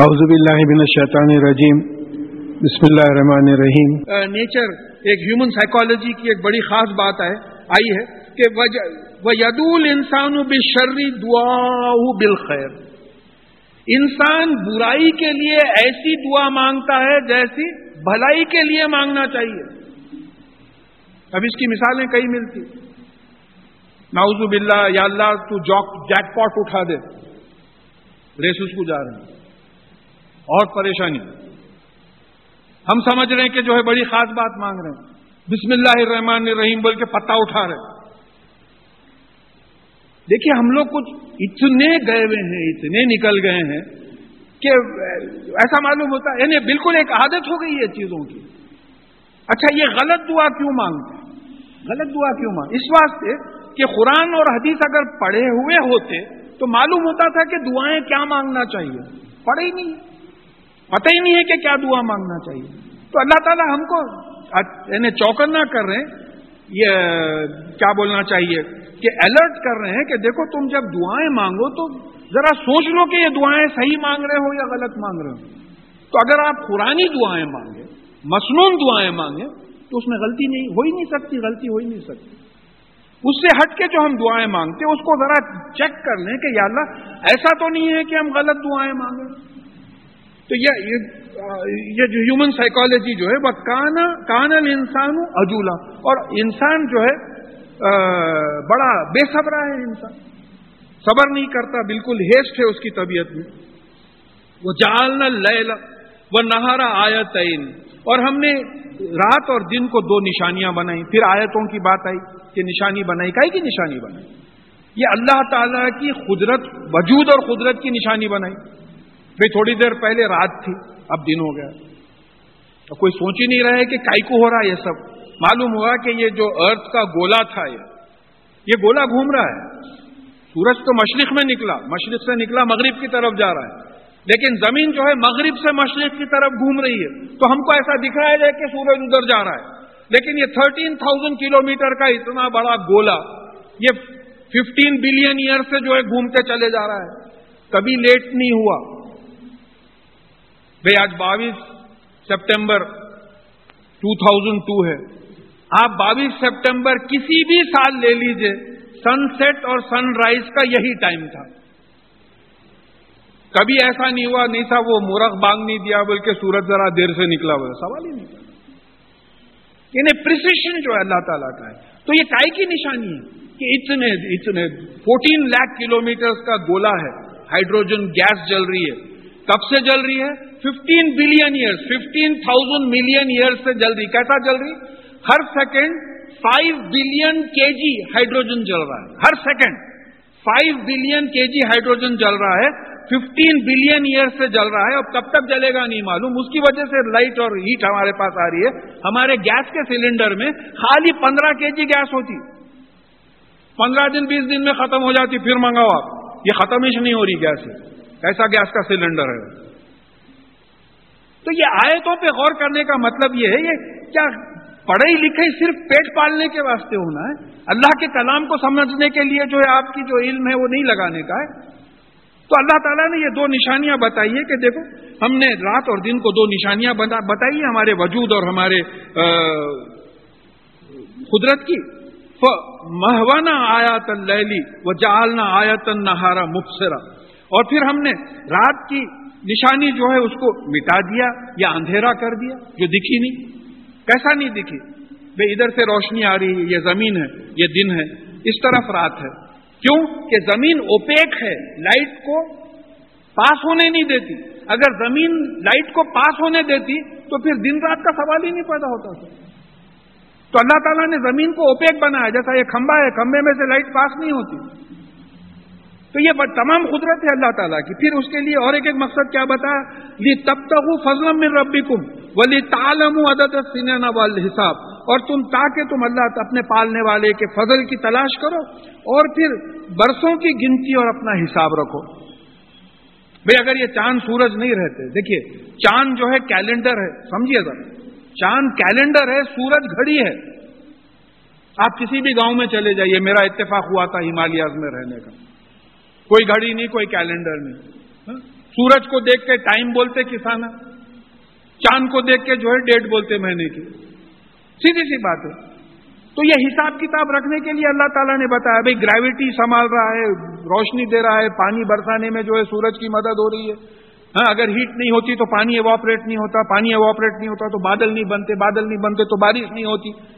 اعوذ باللہ من الشیطان الرجیم، بسم اللہ الرحمن الرحیم۔ نیچر ایک ہیومن سائیکالوجی کی ایک بڑی خاص بات ہے، آئی ہے کہ وہ انسان بشری دعا بالخیر انسان برائی کے لیے ایسی دعا مانگتا ہے جیسی بھلائی کے لیے مانگنا چاہیے۔ اب اس کی مثالیں کئی ملتی۔ ناؤز باللہ، یا اللہ تو جیک پاٹ اٹھا دے۔ ریسس کو جا رہے ہیں۔ اور پریشانی۔ ہم سمجھ رہے ہیں کہ جو ہے بڑی خاص بات مانگ رہے ہیں۔ بسم اللہ الرحمن الرحیم بول کے پتا اٹھا رہے دیکھیے ہم لوگ کچھ اتنے گئے ہوئے ہیں، اتنے نکل گئے ہیں کہ ایسا معلوم ہوتا ہے یعنی بالکل ایک عادت ہو گئی ہے چیزوں کی۔ اچھا یہ غلط دعا کیوں مانگتے ہیں؟ غلط دعا کیوں مانگ اس واسطے کہ قرآن اور حدیث اگر پڑھے ہوئے ہوتے تو معلوم ہوتا تھا کہ دعائیں کیا مانگنا چاہیے۔ پڑھے ہی نہیں۔ پتہ ہی نہیں ہے کہ کیا دعا مانگنا چاہیے۔ تو اللہ تعالیٰ ہم کو یعنی چوکن نہ کر رہے ہیں، یہ کیا بولنا چاہیے کہ الرٹ کر رہے ہیں کہ دیکھو تم جب دعائیں مانگو تو ذرا سوچ لو کہ یہ دعائیں صحیح مانگ رہے ہو یا غلط مانگ رہے ہو۔ تو اگر آپ پرانی دعائیں مانگے، مصنون دعائیں مانگے، تو اس میں غلطی نہیں، ہو ہی نہیں سکتی، غلطی ہو ہی نہیں سکتی۔ اس سے ہٹ کے جو ہم دعائیں مانگتے اس کو ذرا چیک کر لیں کہ یا اللہ، ایسا تو نہیں ہے کہ ہم غلط دعائیں مانگیں۔ تو یہ جو ہیومن سائیکالوجی جو ہے، وہ کانا کانا انسان اجولا اور انسان جو ہے بڑا بے صبرا ہے انسان۔ صبر نہیں کرتا، بالکل ہیسٹ ہے اس کی طبیعت میں۔ وہ جالنا لیلا وہ نہارا آیت اور ہم نے رات اور دن کو دو نشانیاں بنائی۔ پھر آیتوں کی بات آئی کہ نشانی بنائی، کائی کی نشانی بنائی؟ یہ اللہ تعالی کی قدرت، وجود اور قدرت کی نشانی بنائی۔ بھائی تھوڑی دیر پہلے رات تھی، اب دن ہو گیا۔ تو کوئی سوچ ہی نہیں رہا ہے کہ کائی کو ہو رہا ہے یہ سب۔ معلوم ہوا کہ یہ جو ارتھ کا گولا تھا یہ یہ گولا گھوم رہا ہے۔ سورج تو مشرق میں نکلا، مشرق سے نکلا، مغرب کی طرف جا رہا ہے۔ لیکن زمین جو ہے مغرب سے مشرق کی طرف گھوم رہی ہے۔ تو ہم کو ایسا دکھایا جائے کہ سورج ادھر جا رہا ہے۔ لیکن یہ تھرٹین تھاؤزینڈ کلو میٹر کا اتنا بڑا گولا، یہ ففٹین بلین ایئر سے جو ہے گھومتے چلے جا رہا ہے۔ کبھی لیٹ نہیں ہوا۔ بھائی آج باویس سپٹمبر ٹو تھاؤزینڈ ٹو ہے۔ آپ باویس سپٹمبر کسی بھی سال لے لیجیے، سن سیٹ اور سن رائز کا یہی ٹائم تھا۔ کبھی ایسا نہیں ہوا، نہیں تھا وہ مورخ بانگ نہیں دیا، بلکہ سورج ذرا دیر سے نکلا ہوا سوال ہی نہیں۔ یعنی پرسیشن جو ہے اللہ تعالیٰ کا ہے۔ تو یہ کائی کی نشانی ہے کہ اتنے اتنے فورٹین لاکھ کلو کا گولا ہے۔ ہائیڈروجن گیس جل رہی ہے۔ کب سے جل رہی ہے؟ Fifteen billion years fifteen thousand million years سے جل رہی کیسا جل رہی ہر سیکنڈ فائیو بلین کے جی ہائیڈروجن جل رہا ہے۔ ہر سیکنڈ فائیو بلین کے جی ہائیڈروجن جل رہا ہے۔ ففٹین بلین ایئر سے جل رہا ہے۔ اور کب تک جلے گا نہیں معلوم۔ اس کی وجہ سے لائٹ اور ہیٹ ہمارے پاس آ رہی ہے۔ ہمارے گیس کے سلنڈر میں خالی پندرہ کے جی گیس ہوتی۔ پندرہ دن، بیس دن میں ختم ہو جاتی۔ پھر منگاؤ آپ۔ یہ ختم ہی نہیں ہو رہی گیس ایسا گیس کا سلنڈر ہے؟ تو یہ آیتوں پہ غور کرنے کا مطلب یہ ہے، یہ کیا پڑھائی لکھائی صرف پیٹ پالنے کے واسطے ہونا ہے؟ اللہ کے کلام کو سمجھنے کے لیے جو ہے آپ کی جو علم ہے وہ نہیں لگانے کا ہے۔ تو اللہ تعالیٰ نے یہ دو نشانیاں بتائی ہے کہ دیکھو، ہم نے رات اور دن کو دو نشانیاں بتائی ہمارے وجود اور ہمارے قدرت کی۔ مہوانا آیاتن لہلی وہ جالنا آیاتن نہارا مبصرا۔ اور پھر ہم نے رات کی نشانی جو ہے اس کو مٹا دیا یا اندھیرا کر دیا، جو دکھی نہیں۔ کیسا نہیں دکھی؟ بھائی ادھر سے روشنی آ رہی ہے، یہ زمین ہے، یہ دن ہے، اس طرف رات ہے۔ کیوں؟ کہ زمین اوپیک ہے، لائٹ کو پاس ہونے نہیں دیتی۔ اگر زمین لائٹ کو پاس ہونے دیتی، تو پھر دن رات کا سوال ہی نہیں پیدا ہوتا۔ تو اللہ تعالیٰ نے زمین کو اوپیک بنایا، جیسا یہ کھمبا ہے، کھمبے میں سے لائٹ پاس نہیں ہوتی۔ تو یہ تمام قدرت ہے اللہ تعالیٰ کی۔ پھر اس کے لیے اور ایک ایک مقصد کیا بتایا لی تب تک فضل من ربی کم ولی تالم عدت سینا وال حساب اور تم تاکہ تم اللہ اپنے پالنے والے کے فضل کی تلاش کرو اور پھر برسوں کی گنتی اور اپنا حساب رکھو۔ بھئی اگر یہ چاند سورج نہیں رہتے، دیکھیے، چاند جو ہے کیلنڈر ہے، سمجھیے ذرا۔ چاند کیلنڈر ہے، سورج گھڑی ہے۔ آپ کسی بھی گاؤں میں چلے جائیے، میرا اتفاق ہوا تھا ہمالیاز میں رہنے کا۔ کوئی گھڑی نہیں، کوئی کیلنڈر نہیں۔ ہاں؟ سورج کو دیکھ کے ٹائم بولتے کسان چاند کو دیکھ کے جو ہے ڈیٹ بولتے مہینے کی۔ سیدھی سی بات ہے۔ تو یہ حساب کتاب رکھنے کے لیے اللہ تعالیٰ نے بتایا، بھائی گریوٹی سنبھال رہا ہے، روشنی دے رہا ہے، پانی برسانے میں جو ہے سورج کی مدد ہو رہی ہے۔ ہاں اگر ہیٹ نہیں ہوتی تو پانی ایواپریٹ نہیں ہوتا، پانی ایواپریٹ نہیں ہوتا تو بادل نہیں بنتے، بادل نہیں بنتے تو بارش نہیں ہوتی۔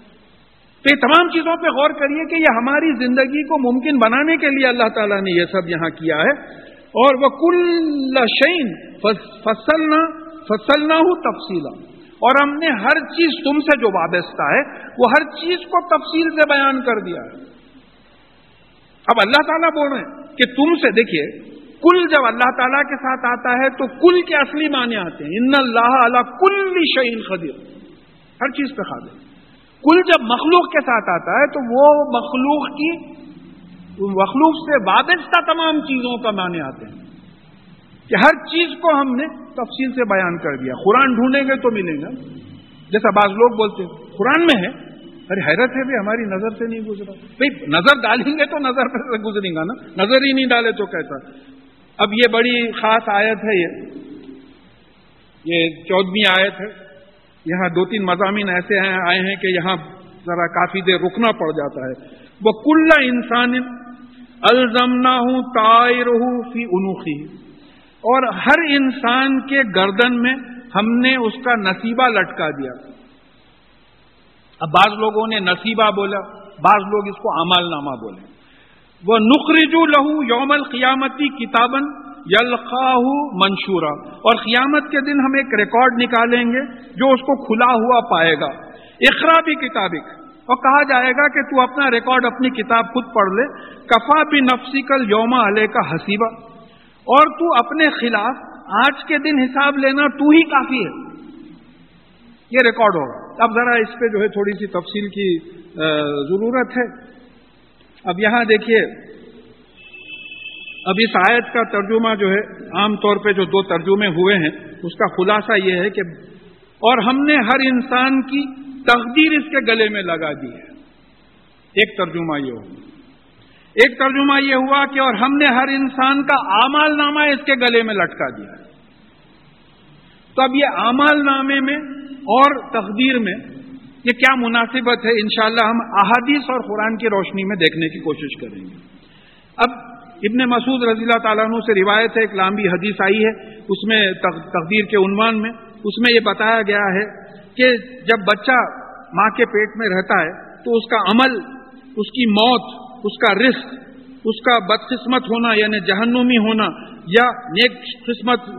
تو یہ تمام چیزوں پہ غور کریے کہ یہ ہماری زندگی کو ممکن بنانے کے لیے اللہ تعالیٰ نے یہ سب یہاں کیا ہے۔ اور وہ کل شعین فصلنا فصلنا ہو تفصیل اور ہم نے ہر چیز تم سے جو وابستہ ہے، وہ ہر چیز کو تفصیل سے بیان کر دیا ہے۔ اب اللہ تعالیٰ بول رہے ہیں کہ تم سے، دیکھیے، کل جب اللہ تعالیٰ کے ساتھ آتا ہے تو کل کے اصلی معنی آتے ہیں۔ ان اللہ اللہ کل شعین خدیر ہر چیز پہ خادر کل جب مخلوق کے ساتھ آتا ہے تو وہ مخلوق کی مخلوق سے وابستہ تمام چیزوں کا معنی آتے ہیں کہ ہر چیز کو ہم نے تفصیل سے بیان کر دیا۔ قرآن ڈھونڈیں گے تو ملیں گا جیسا بعض لوگ بولتے ہیں، قرآن میں ہے۔ ارے حیرت ہے بھی ہماری نظر سے نہیں گزرا۔ بھائی، نظر ڈالیں گے تو نظر سے گزریں گا نا۔ نظر ہی نہیں ڈالے تو کیسا؟ اب یہ بڑی خاص آیت ہے یہ۔ یہ چودہویں آیت ہے۔ یہاں دو تین مضامین ایسے ہیں، آئے ہیں کہ یہاں ذرا کافی دیر رکنا پڑ جاتا ہے۔ وہ کل انسان الزمنا ہوں تائر ہوں فی انوخی۔ اور ہر انسان کے گردن میں ہم نے اس کا نصیبہ لٹکا دیا۔ اب بعض لوگوں نے نصیبہ بولا، بعض لوگ اس کو امال نامہ بولے۔ وہ نخرجو لہو یوم القیامتی کتابن یلقاہ منشورا۔ اور قیامت کے دن ہم ایک ریکارڈ نکالیں گے جو اس کو کھلا ہوا پائے گا۔ اقرا بھی کتابک۔ اور کہا جائے گا کہ تو اپنا ریکارڈ اپنی کتاب خود پڑھ لے۔ کفا بھی نفسی کل یوما علیہ کا حسیبہ اور تو اپنے خلاف آج کے دن حساب لینا تو ہی کافی ہے۔ یہ ریکارڈ ہوگا۔ اب ذرا اس پہ جو ہے تھوڑی سی تفصیل کی ضرورت ہے۔ اب یہاں دیکھیے اب اس آیت کا ترجمہ جو ہے، عام طور پہ جو دو ترجمے ہوئے ہیں، اس کا خلاصہ یہ ہے کہ اور ہم نے ہر انسان کی تقدیر اس کے گلے میں لگا دی ہے۔ ایک ترجمہ یہ ہوا۔ ایک ترجمہ یہ ہوا کہ اور ہم نے ہر انسان کا آمال نامہ اس کے گلے میں لٹکا دیا تو اب یہ آمال نامے میں اور تقدیر میں یہ کیا مناسبت ہے؟ انشاءاللہ ہم احادیث اور قرآن کی روشنی میں دیکھنے کی کوشش کریں گے۔ اب ابن مسعود رضی اللہ تعالیٰ عنہ سے روایت ہے، ایک لامبی حدیث آئی ہے، اس میں تقدیر کے عنوان میں، اس میں یہ بتایا گیا ہے کہ جب بچہ ماں کے پیٹ میں رہتا ہے، تو اس کا عمل، اس کی موت، اس کا رزق، اس کا بدقسمت ہونا یعنی جہنمی ہونا، یا نیک قسمت،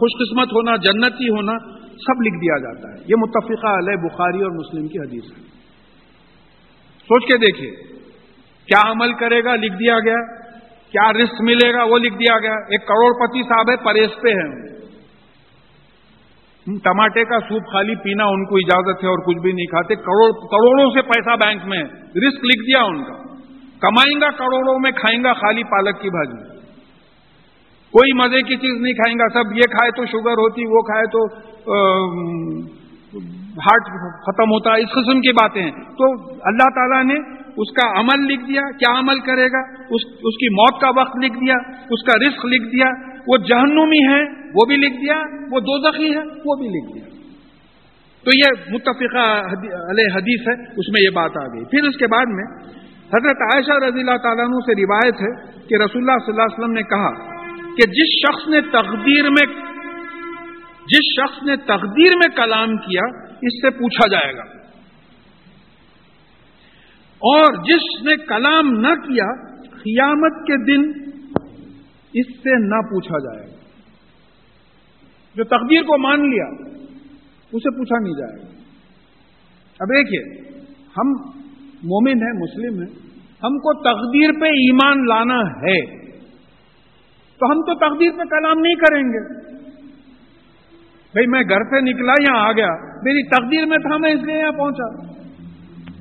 خوش قسمت ہونا، جنتی ہونا، سب لکھ دیا جاتا ہے۔ یہ متفقہ علیہ بخاری اور مسلم کی حدیث ہے۔ سوچ کے دیکھیے، کیا عمل کرے گا؟ لکھ دیا گیا۔ کیا رسک ملے گا؟ وہ لکھ دیا گیا۔ ایک کروڑ پتی صاحب ہے، پرہیز پہ ہیں۔ ٹماٹے کا سوپ خالی پینا ان کو اجازت ہے اور کچھ بھی نہیں کھاتے۔ کروڑوں سے پیسہ بینک میں رسک لکھ دیا ان کا۔ کمائیں گا کروڑوں میں، کھائیں گا خالی پالک کی بھاجی۔ کوئی مزے کی چیز نہیں کھائیں گا۔ سب یہ کھائے تو شوگر ہوتی، وہ کھائے تو ہارٹ ختم ہوتا۔ اس قسم کی باتیں ہیں۔ تو اللہ تعالیٰ نے اس کا عمل لکھ دیا، کیا عمل کرے گا؟ اس اس کی موت کا وقت لکھ دیا، اس کا رزق لکھ دیا، وہ جہنمی ہے، وہ بھی لکھ دیا، وہ دو دخی ہے، وہ بھی لکھ دیا۔ تو یہ متفقہ علیہ حدیث ہے، اس میں یہ بات آ گئی۔ پھر اس کے بعد میں حضرت عائشہ رضی اللہ تعالیٰ عنہ سے روایت ہے کہ رسول اللہ صلی اللہ علیہ وسلم نے کہا کہ جس شخص نے تقدیر میں، جس شخص نے تقدیر میں کلام کیا، اس سے پوچھا جائے گا۔ اور جس نے کلام نہ کیا، قیامت کے دن اس سے نہ پوچھا جائے گا۔ جو تقدیر کو مان لیا، اسے پوچھا نہیں جائے گا۔ اب دیکھیے، ہم مومن ہیں، مسلم ہیں، ہم کو تقدیر پہ ایمان لانا ہے۔ تو ہم تو تقدیر پہ کلام نہیں کریں گے۔ بھئی میں گھر سے نکلا، یہاں آ گیا۔ میری تقدیر میں تھا، میں اس لیے یہاں پہنچا۔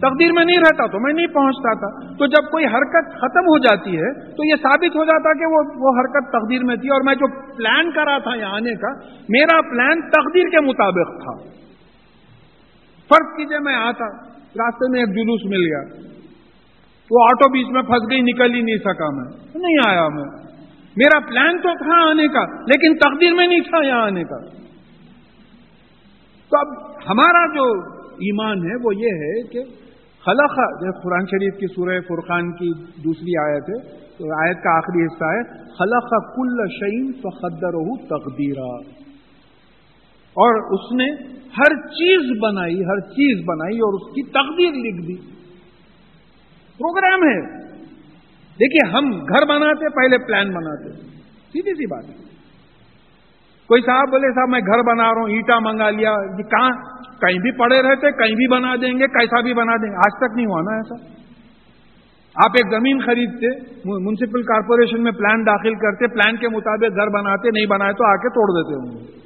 تقدیر میں نہیں رہتا تو میں نہیں پہنچتا تھا۔ تو جب کوئی حرکت ختم ہو جاتی ہے تو یہ ثابت ہو جاتا کہ وہ وہ حرکت تقدیر میں تھی اور میں جو پلان کرا تھا یہاں آنے کا، میرا پلان تقدیر کے مطابق تھا۔ فرض کیجیے میں آتا، راستے میں ایک جلوس مل گیا۔ وہ آٹو بیچ میں پھنس گئی، نکل ہی نہیں سکا میں۔ نہیں آیا میں۔ میرا پلان تو تھا آنے کا، لیکن تقدیر میں نہیں تھا یہاں آنے کا۔ تو اب ہمارا جو ایمان ہے وہ یہ ہے کہ خلق قرآن شریف کی سورہ فرقان کی دوسری آیت ہے، تو آیت کا آخری حصہ ہے، خلق کل شعین فقدر تقدیرا۔ اور اس نے ہر چیز بنائی، ہر چیز بنائی اور اس کی تقدیر لکھ دی۔ پروگرام ہے۔ دیکھیے، ہم گھر بناتے، پہلے پلان بناتے۔ سیدھی سی بات ہے۔ کوئی صاحب بولے، صاحب میں گھر بنا رہا ہوں اینٹا منگا لیا. یہ کہاں؟ کہیں بھی پڑے رہتے، کہیں بھی بنا دیں گے، کیسا بھی بنا دیں گے۔ آج تک نہیں ہوا نا ایسا۔ آپ ایک زمین خریدتے میونسپل کارپوریشن میں پلان داخل کرتے، پلان کے مطابق گھر بناتے، نہیں بنائے تو آ کے توڑ دیتے ہوں گے۔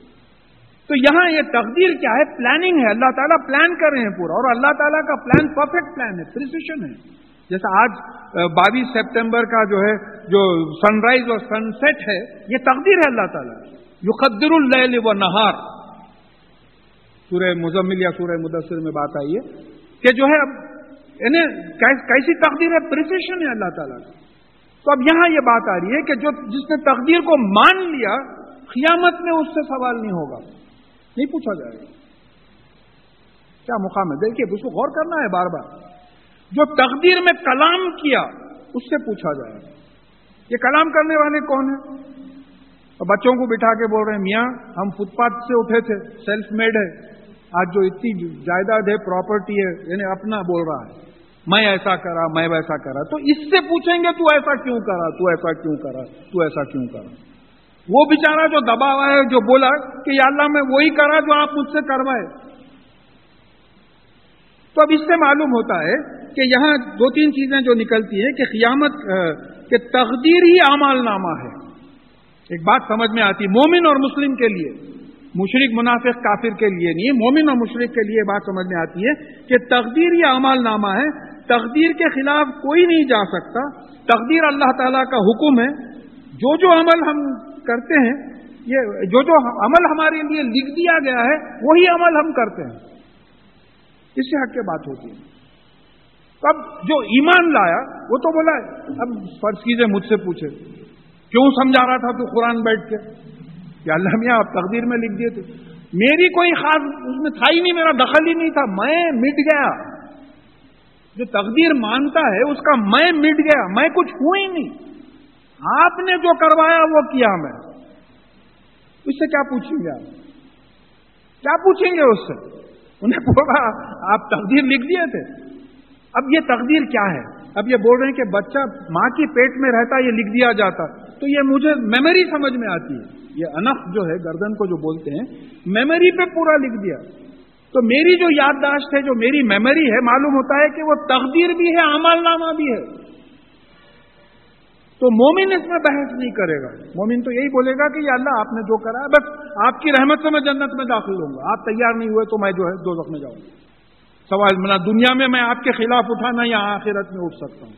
تو یہاں یہ تقدیر کیا ہے؟ پلاننگ ہے۔ اللہ تعالیٰ پلان کر رہے ہیں پورا، اور اللہ تعالیٰ کا پلان پرفیکٹ پلان ہے پریسیشن ہے۔ جیسا آج بائیس سپٹمبر کا جو ہے، جو سن رائز اور سن سیٹ ہے، یہ تقدیر ہے اللہ تعالیٰ یو قدر اللیل و نہار۔ سورہ مزمل یا سورہ مدثر میں بات آئی ہے کہ جو ہے اب یعنی کیسی تقدیر ہے؟ پریسیشن ہے اللہ تعالیٰ کا تو اب یہاں یہ بات آ رہی ہے کہ جو جس نے تقدیر کو مان لیا، قیامت میں اس سے سوال نہیں ہوگا۔ نہیں پوچھا جائے گا۔ کیا مقام ہے؟ دیکھیے، اس کو غور کرنا ہے بار بار۔ جو تقدیر میں کلام کیا، اس سے پوچھا جائے گا۔ یہ کلام کرنے والے کون ہیں؟ اور بچوں کو بٹھا کے بول رہے ہیں، میاں، ہم فٹ پاتھ سے اٹھے تھے سیلف میڈ ہے۔ آج جو اتنی جائیداد ہے پراپرٹی ہے یعنی اپنا بول رہا ہے۔ میں ایسا کرا، میں ویسا کرا۔ تو اس سے پوچھیں گے، تو ایسا کیوں کرا؟ تو ایسا کیوں کرا؟ تو ایسا کیوں کرا؟ وہ بیچارہ جو دبا ہوا ہے، جو بولا کہ یا اللہ میں وہی کرا جو آپ مجھ سے کروائے۔ تو اب اس سے معلوم ہوتا ہے کہ یہاں دو تین چیزیں جو نکلتی ہیں کہ قیامت کے تقدیر ہی اعمال نامہ ہے۔ ایک بات سمجھ میں آتی، مومن اور مسلم کے لیے مشرق منافق، کافر کے لیے نہیں، مومن اور مشرق کے لیے بات سمجھ میں آتی ہے کہ تقدیر یہ عمل نامہ ہے، تقدیر کے خلاف کوئی نہیں جا سکتا، تقدیر اللہ تعالیٰ کا حکم ہے، جو جو عمل ہم کرتے ہیں، یہ جو جو عمل ہمارے لیے لکھ دیا گیا ہے، وہی عمل ہم کرتے ہیں۔ اس سے ہٹ کے بات ہوتی ہے۔ اب جو ایمان لایا، وہ تو بولا، اب فرض کیجیے مجھ سے پوچھے۔ کیوں سمجھا رہا تھا تو قرآن بیٹھ کے؟ کہ اللہ میاں، آپ تقدیر میں لکھ دیے تھے میری کوئی خاص، اس میں تھا ہی نہیں، میرا دخل ہی نہیں تھا۔ میں مٹ گیا۔ جو تقدیر مانتا ہے، اس کا میں مٹ گیا۔ میں کچھ ہوں ہی نہیں۔ آپ نے جو کروایا، وہ کیا میں؟ اس سے کیا پوچھیں گے آپ؟ کیا پوچھیں گے اس سے؟ انہیں بولا، آپ تقدیر لکھ دیے تھے۔ اب یہ تقدیر کیا ہے؟ اب یہ بول رہے ہیں کہ بچہ ماں کی پیٹ میں رہتا، یہ لکھ دیا جاتا۔ تو یہ مجھے میموری سمجھ میں آتی ہے۔ یہ انف جو ہے، گردن کو جو بولتے ہیں میموری پہ پورا لکھ دیا۔ تو میری جو یادداشت ہے، جو میری میموری ہے، معلوم ہوتا ہے کہ وہ تقدیر بھی ہے عمل نامہ بھی ہے۔ تو مومن اس میں بحث نہیں کرے گا۔ مومن تو یہی بولے گا کہ یہ اللہ، آپ نے جو کرا ہے، بس آپ کی رحمت سے میں جنت میں داخل ہوں گا۔ آپ تیار نہیں ہوئے تو میں جو ہے دو میں جاؤں گا۔ سوال منا دنیا میں میں آپ کے خلاف اٹھانا یا آخرت میں اٹھ سکتا ہوں۔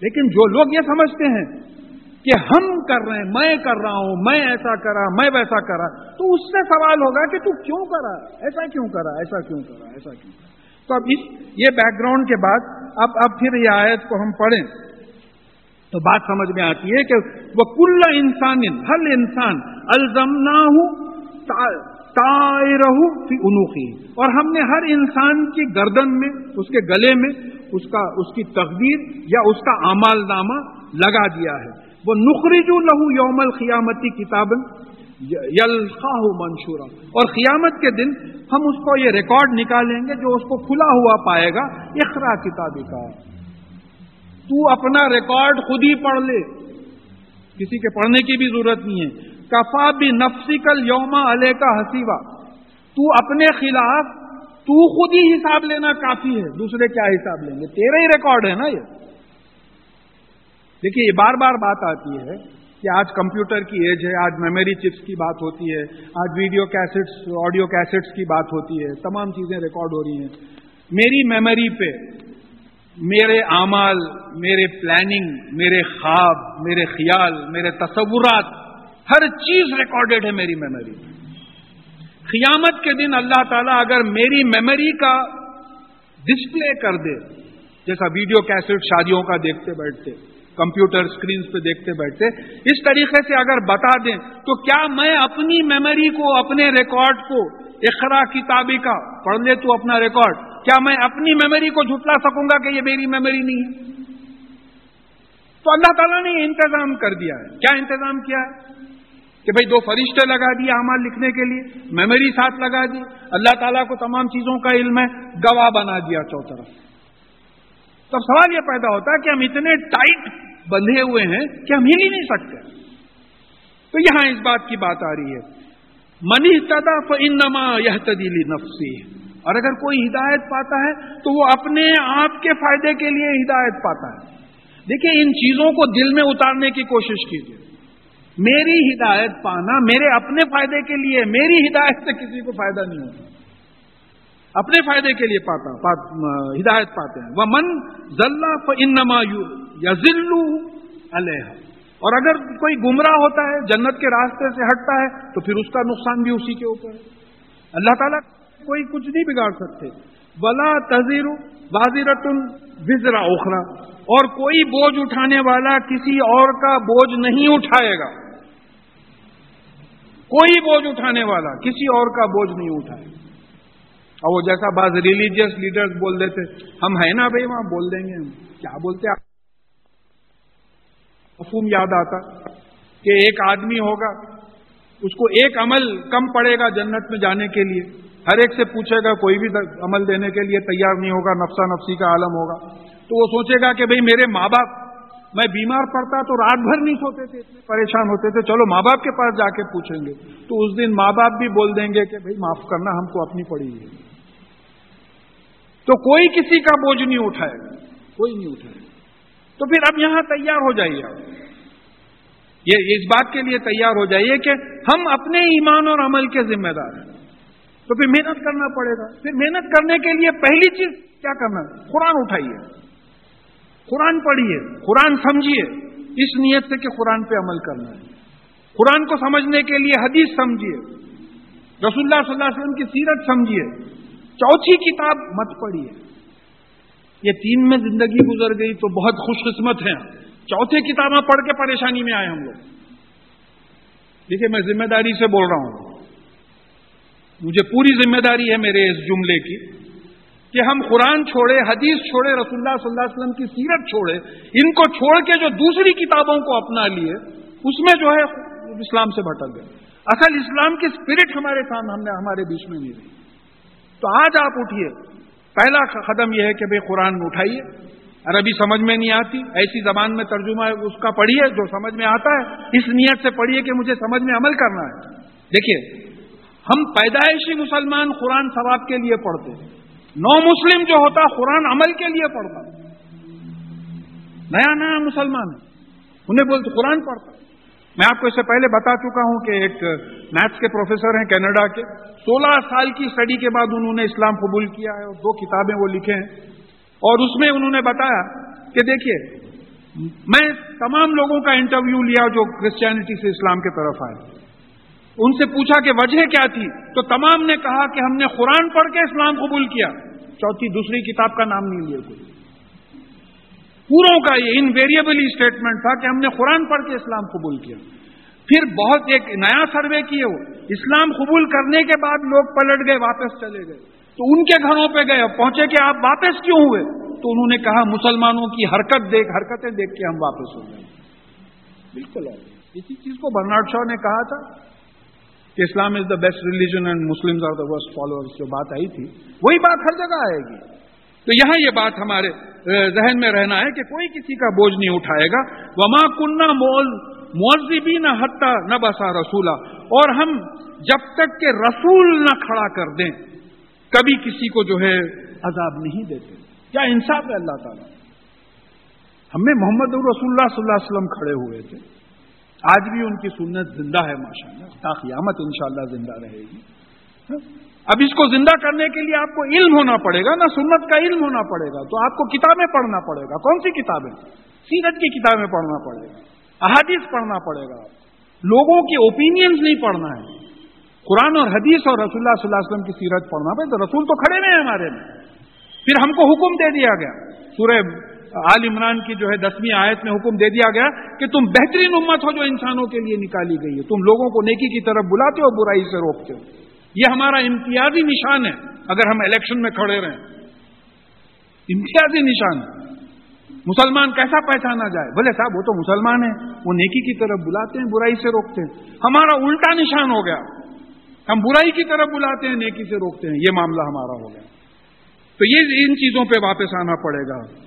لیکن جو لوگ یہ سمجھتے ہیں کہ ہم کر رہے ہیں، میں کر رہا ہوں، میں ایسا کرا، میں ویسا کرا۔ تو اس سے سوال ہوگا کہ تو کیوں کرا؟ ایسا کیوں کرا؟ ایسا کیوں کرا؟ ایسا کیوں کرا؟ تو اب اس یہ بیک گراؤنڈ کے بعد اب اب پھر یہ آیت کو ہم پڑھیں۔ تو بات سمجھ میں آتی ہے کہ وہ کل انسان ہر انسان الزمنا رہو انوکھی اور ہم نے ہر انسان کی گردن میں، اس کے گلے میں، اس کا اس کی تقدیر یا اس کا امال نامہ لگا دیا ہے۔ وہ نخرج لہو یوم القیامتی کتاب یلخاہ منشورا۔ اور قیامت کے دن ہم اس کو یہ ریکارڈ نکالیں گے جو اس کو کھلا ہوا پائے گا اخرا کتابی کا تو اپنا ریکارڈ خود ہی پڑھ لے۔ کسی کے پڑھنے کی بھی ضرورت نہیں ہے۔ کفا بھی نفسیکل یوما علیہ کا حسیبہ تو اپنے خلاف تو خود ہی حساب لینا کافی ہے، دوسرے کیا حساب لیں گے؟ تیرا ہی ریکارڈ ہے نا یہ۔ دیکھیے، یہ بار بار بات آتی ہے کہ آج کمپیوٹر کی ایج ہے، آج میموری چپس کی بات ہوتی ہے، آج ویڈیو کیسٹس آڈیو کیسٹس کی بات ہوتی ہے، تمام چیزیں ریکارڈ ہو رہی ہیں۔ میری میموری پہ، میرے اعمال، میرے پلاننگ میرے خواب، میرے خیال، میرے تصورات، ہر چیز ریکارڈڈ ہے میری میموری قیامت کے دن اللہ تعالیٰ اگر میری میموری کا ڈسپلے کر دے، جیسا ویڈیو کیسٹ شادیوں کا دیکھتے بیٹھتے کمپیوٹر سکرینز پہ دیکھتے بیٹھتے، اس طریقے سے اگر بتا دیں تو کیا میں اپنی میموری کو، اپنے ریکارڈ کو اخرا کتابی کا، پڑھ لے تو اپنا ریکارڈ کیا میں اپنی میموری کو جھٹلا سکوں گا کہ یہ میری میموری نہیں ہے؟ تو اللہ تعالیٰ نے انتظام کر دیا ہے۔ کیا انتظام کیا ہے؟ کہ بھائی دو فرشتے لگا دیے اعمال لکھنے کے لیے میموری ساتھ لگا دی۔ اللہ تعالیٰ کو تمام چیزوں کا علم ہے، گواہ بنا دیا چوترف تو سوال یہ پیدا ہوتا ہے کہ ہم اتنے ٹائٹ بندھے ہوئے ہیں کہ ہم ہل ہی نہیں سکتے۔ تو یہاں اس بات کی بات آ رہی ہے۔ منی تدا فنما یہ تدیلی نفسی اور اگر کوئی ہدایت پاتا ہے تو وہ اپنے آپ کے فائدے کے لیے ہدایت پاتا ہے۔ دیکھیں، ان چیزوں کو دل میں اتارنے کی کوشش کیجیے میری ہدایت پانا، میرے اپنے فائدے کے لیے، میری ہدایت سے کسی کو فائدہ نہیں ہوتا۔ اپنے فائدے کے لیے پاتا، پات، ہدایت پاتے ہیں۔ وہ من ضلع انما یا ذلو علیہ اور اگر کوئی گمراہ ہوتا ہے، جنت کے راستے سے ہٹتا ہے، تو پھر اس کا نقصان بھی اسی کے اوپر ہے۔ اللہ تعالیٰ کوئی کچھ نہیں بگاڑ سکتے۔ ولا تذیر بازیرت وزرا اوکھرا اور کوئی بوجھ اٹھانے والا کسی اور کا بوجھ نہیں اٹھائے گا۔ کوئی بوجھ اٹھانے والا کسی اور کا بوجھ نہیں اٹھائے۔ گا اور وہ جیسا بعض ریلیجیس لیڈر بول دیتے، ہم ہیں نا بھائی وہاں، بول دیں گے ہم۔ کیا بولتے آپ؟ مفہوم یاد آتا کہ ایک آدمی ہوگا، اس کو ایک عمل کم پڑے گا جنت میں جانے کے لیے۔ ہر ایک سے پوچھے گا کوئی بھی عمل دینے کے لیے تیار نہیں ہوگا، نفسا نفسی کا عالم ہوگا۔ تو وہ سوچے گا کہ بھئی میرے ماں باپ، میں بیمار پڑتا تو رات بھر نہیں سوتے تھے، اتنے پریشان ہوتے تھے۔ چلو ماں باپ کے پاس جا کے پوچھیں گے۔ تو اس دن ماں باپ بھی بول دیں گے کہ بھئی معاف کرنا ہم کو اپنی پڑی ہے۔ تو کوئی کسی کا بوجھ نہیں اٹھائے گا۔ کوئی نہیں اٹھائے گا۔ تو پھر اب یہاں تیار ہو جائیے آپ۔ یہ اس بات کے لیے تیار ہو جائیے کہ ہم اپنے ایمان اور عمل کے ذمہ دار ہیں۔ تو پھر محنت کرنا پڑے گا۔ پھر محنت کرنے کے لیے پہلی چیز کیا کرنا قرآن اٹھائیے۔ قرآن پڑھیے۔ قرآن سمجھیے۔ اس نیت سے کہ قرآن پہ عمل کرنا ہے۔ قرآن کو سمجھنے کے لیے حدیث سمجھیے۔ رسول اللہ صلی اللہ علیہ وسلم کی سیرت سمجھیے۔ چوتھی کتاب مت پڑھیے۔ یہ تین میں زندگی گزر گئی تو بہت خوش قسمت ہیں۔ چوتھی کتابیں پڑھ کے پریشانی میں آئے ہم لوگ۔ دیکھیے، میں ذمہ داری سے بول رہا ہوں۔ مجھے پوری ذمہ داری ہے میرے اس جملے کی کہ ہم قرآن چھوڑے، حدیث چھوڑے، رسول اللہ صلی اللہ علیہ وسلم کی سیرت چھوڑے، ان کو چھوڑ کے جو دوسری کتابوں کو اپنا لیے، اس میں جو ہے اسلام سے بھٹک گئے۔ اصل اسلام کی اسپرٹ ہمارے سامنے ہم نے ہمارے بیچ میں نہیں رہی۔ تو آج آپ اٹھیے۔ پہلا قدم یہ ہے کہ بھائی قرآن اٹھائیے۔ عربی سمجھ میں نہیں آتی۔ ایسی زبان میں ترجمہ ہے اس کا پڑھیے جو سمجھ میں آتا ہے۔ اس نیت سے پڑھیے کہ مجھے سمجھ میں عمل کرنا ہے۔ دیکھیے، ہم پیدائشی مسلمان قرآن ثواب کے لیے پڑھتے نو مسلم جو ہوتا، قرآن عمل کے لیے پڑھتا۔ نیا نیا مسلمان انہیں بولتے قرآن پڑھتا۔ میں آپ کو اس سے پہلے بتا چکا ہوں کہ ایک میتھس کے پروفیسر ہیں کینیڈا کے۔ سولہ سال کی اسٹڈی کے بعد انہوں نے اسلام قبول کیا ہے اور دو کتابیں وہ لکھے ہیں۔ اور اس میں انہوں نے بتایا کہ دیکھیے، میں تمام لوگوں کا انٹرویو لیا جو کرسچینٹی سے اسلام کی طرف آئے۔ ان سے پوچھا کہ وجہ کیا تھی؟ تو تمام نے کہا کہ ہم نے قرآن پڑھ کے اسلام قبول کیا۔ چوتھی، دوسری کتاب کا نام نہیں لیا کوئی۔ پوروں کا یہ انویریبلی اسٹیٹمنٹ تھا کہ ہم نے قرآن پڑھ کے اسلام قبول کیا۔ پھر بہت ایک نیا سروے کیے وہ۔ اسلام قبول کرنے کے بعد لوگ پلٹ گئے، واپس چلے گئے۔ تو ان کے گھروں پہ گئے۔ پہنچے کہ آپ واپس کیوں ہوئے؟ تو انہوں نے کہا، مسلمانوں کی حرکت دیکھ، حرکتیں دیکھ کے ہم واپس ہو گئے۔ بالکل اسی چیز کو برنارڈ شاہ نے کہا تھا کہ Islam is the best religion and Muslim are the worst follower جو بات آئی تھی، وہی بات ہر جگہ آئے گی۔ تو یہاں یہ بات ہمارے ذہن میں رہنا ہے کہ کوئی کسی کا بوجھ نہیں اٹھائے گا۔ وما کنہ مول معذبی نہ حتہ نہ بسا رسولہ اور ہم جب تک کہ رسول نہ کھڑا کر دیں، کبھی کسی کو جو ہے عذاب نہیں دیتے۔ کیا انصاف ہے اللہ تعالیٰ؟ ہمیں محمد رسول اللہ صلی اللہ علیہ وسلم کھڑے ہوئے تھے۔ آج بھی ان کی سنت زندہ ہے ماشاء اللہ تاقیامت ان شاء اللہ زندہ رہے گی۔ اب اس کو زندہ کرنے کے لیے آپ کو علم ہونا پڑے گا نہ سنت کا علم ہونا پڑے گا تو آپ کو کتابیں پڑھنا پڑے گا کون سی کتابیں سیرت کی کتابیں پڑھنا پڑے گا احادیث پڑھنا پڑے گا لوگوں کے اوپینینس نہیں پڑھنا ہے قرآن اور حدیث اور رسول اللہ صلی اللہ علیہ وسلم کی سیرت پڑھنا پڑے تو رسول تو کھڑے ہوئے ہیں ہمارے میں پھر ہم کو حکم دے دیا گیا سورہ آل عمران کی جو ہے دسویں آیت میں حکم دے دیا گیا کہ تم بہترین امت ہو جو انسانوں کے لیے نکالی گئی ہے تم لوگوں کو نیکی کی طرف بلاتے ہو برائی سے روکتے ہو یہ ہمارا امتیازی نشان ہے، اگر ہم الیکشن میں کھڑے رہیں۔ امتیازی نشان۔ ہے مسلمان کیسا پہچانا جائے؟ بولے صاحب، وہ تو مسلمان ہیں، وہ نیکی کی طرف بلاتے ہیں، برائی سے روکتے ہیں۔ ہمارا الٹا نشان ہو گیا۔ ہم برائی کی طرف بلاتے ہیں، نیکی سے روکتے ہیں۔ یہ معاملہ ہمارا ہو گیا۔ تو یہ ان چیزوں پہ واپس آنا پڑے گا۔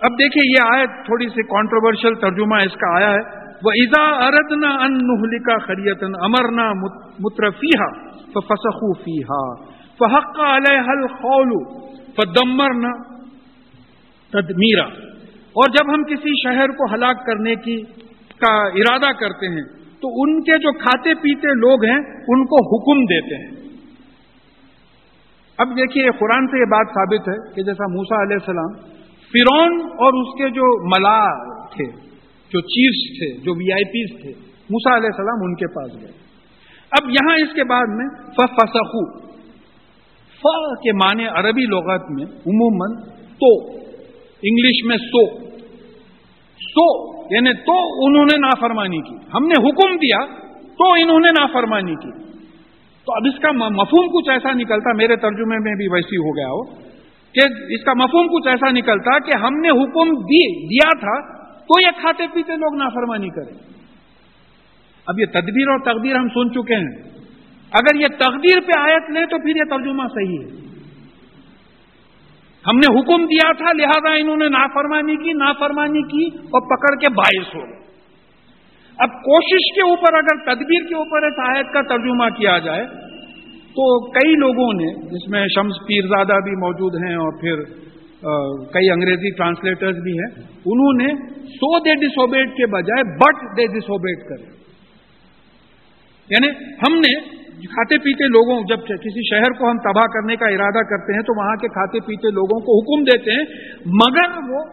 اب دیکھیں یہ آیت تھوڑی سی کانٹروورشل ترجمہ اس کا آیا ہے۔ وہ ایزا اردنا ان کا خریتن امرنا مترفیحا فسخو فیحا فحق علیہ الخول فدمرنا تدمیرا اور جب ہم کسی شہر کو ہلاک کرنے کی، کا ارادہ کرتے ہیں، تو ان کے جو کھاتے پیتے لوگ ہیں، ان کو حکم دیتے ہیں. اب دیکھیے، قرآن سے یہ بات ثابت ہے کہ جیسا موسا علیہ السلام فرون اور اس کے جو ملا تھے جو چیفس تھے، جو وی آئی پیز تھے موسا علیہ السلام ان کے پاس گئے۔ اب یہاں اس کے بعد میں فسخو ف کے معنی عربی لغت میں عموماً تو، انگلش میں سو۔ سو یعنی تو انہوں نے نافرمانی کی۔ ہم نے حکم دیا، تو انہوں نے نافرمانی کی۔ تو اب اس کا مفہوم کچھ ایسا نکلتا، میرے ترجمے میں بھی ویسی ہو گیا ہو، کہ اس کا مفہوم کچھ ایسا نکلتا کہ ہم نے حکم دیا تھا تو یہ کھاتے پیتے لوگ نافرمانی کریں۔ اب یہ تدبیر اور تقدیر ہم سن چکے ہیں۔ اگر یہ تقدیر پہ آیت لیں تو پھر یہ ترجمہ صحیح ہے۔ ہم نے حکم دیا تھا، لہذا انہوں نے نافرمانی کی نافرمانی کی اور پکڑ کے باعث ہو۔ اب کوشش کے اوپر اگر تدبیر کے اوپر اس آیت کا ترجمہ کیا جائے، تو کئی لوگوں نے، جس میں شمس پیرزادہ بھی موجود ہیں اور پھر کئی انگریزی ٹرانسلیٹرز بھی ہیں، انہوں نے سو دے ڈسوبیٹ کے بجائے بٹ دے ڈسوبیٹ کرے۔ یعنی ہم نے کھاتے پیتے لوگوں، جب کسی شہر کو ہم تباہ کرنے کا ارادہ کرتے ہیں تو وہاں کے کھاتے پیتے لوگوں کو حکم دیتے ہیں، مگر وہ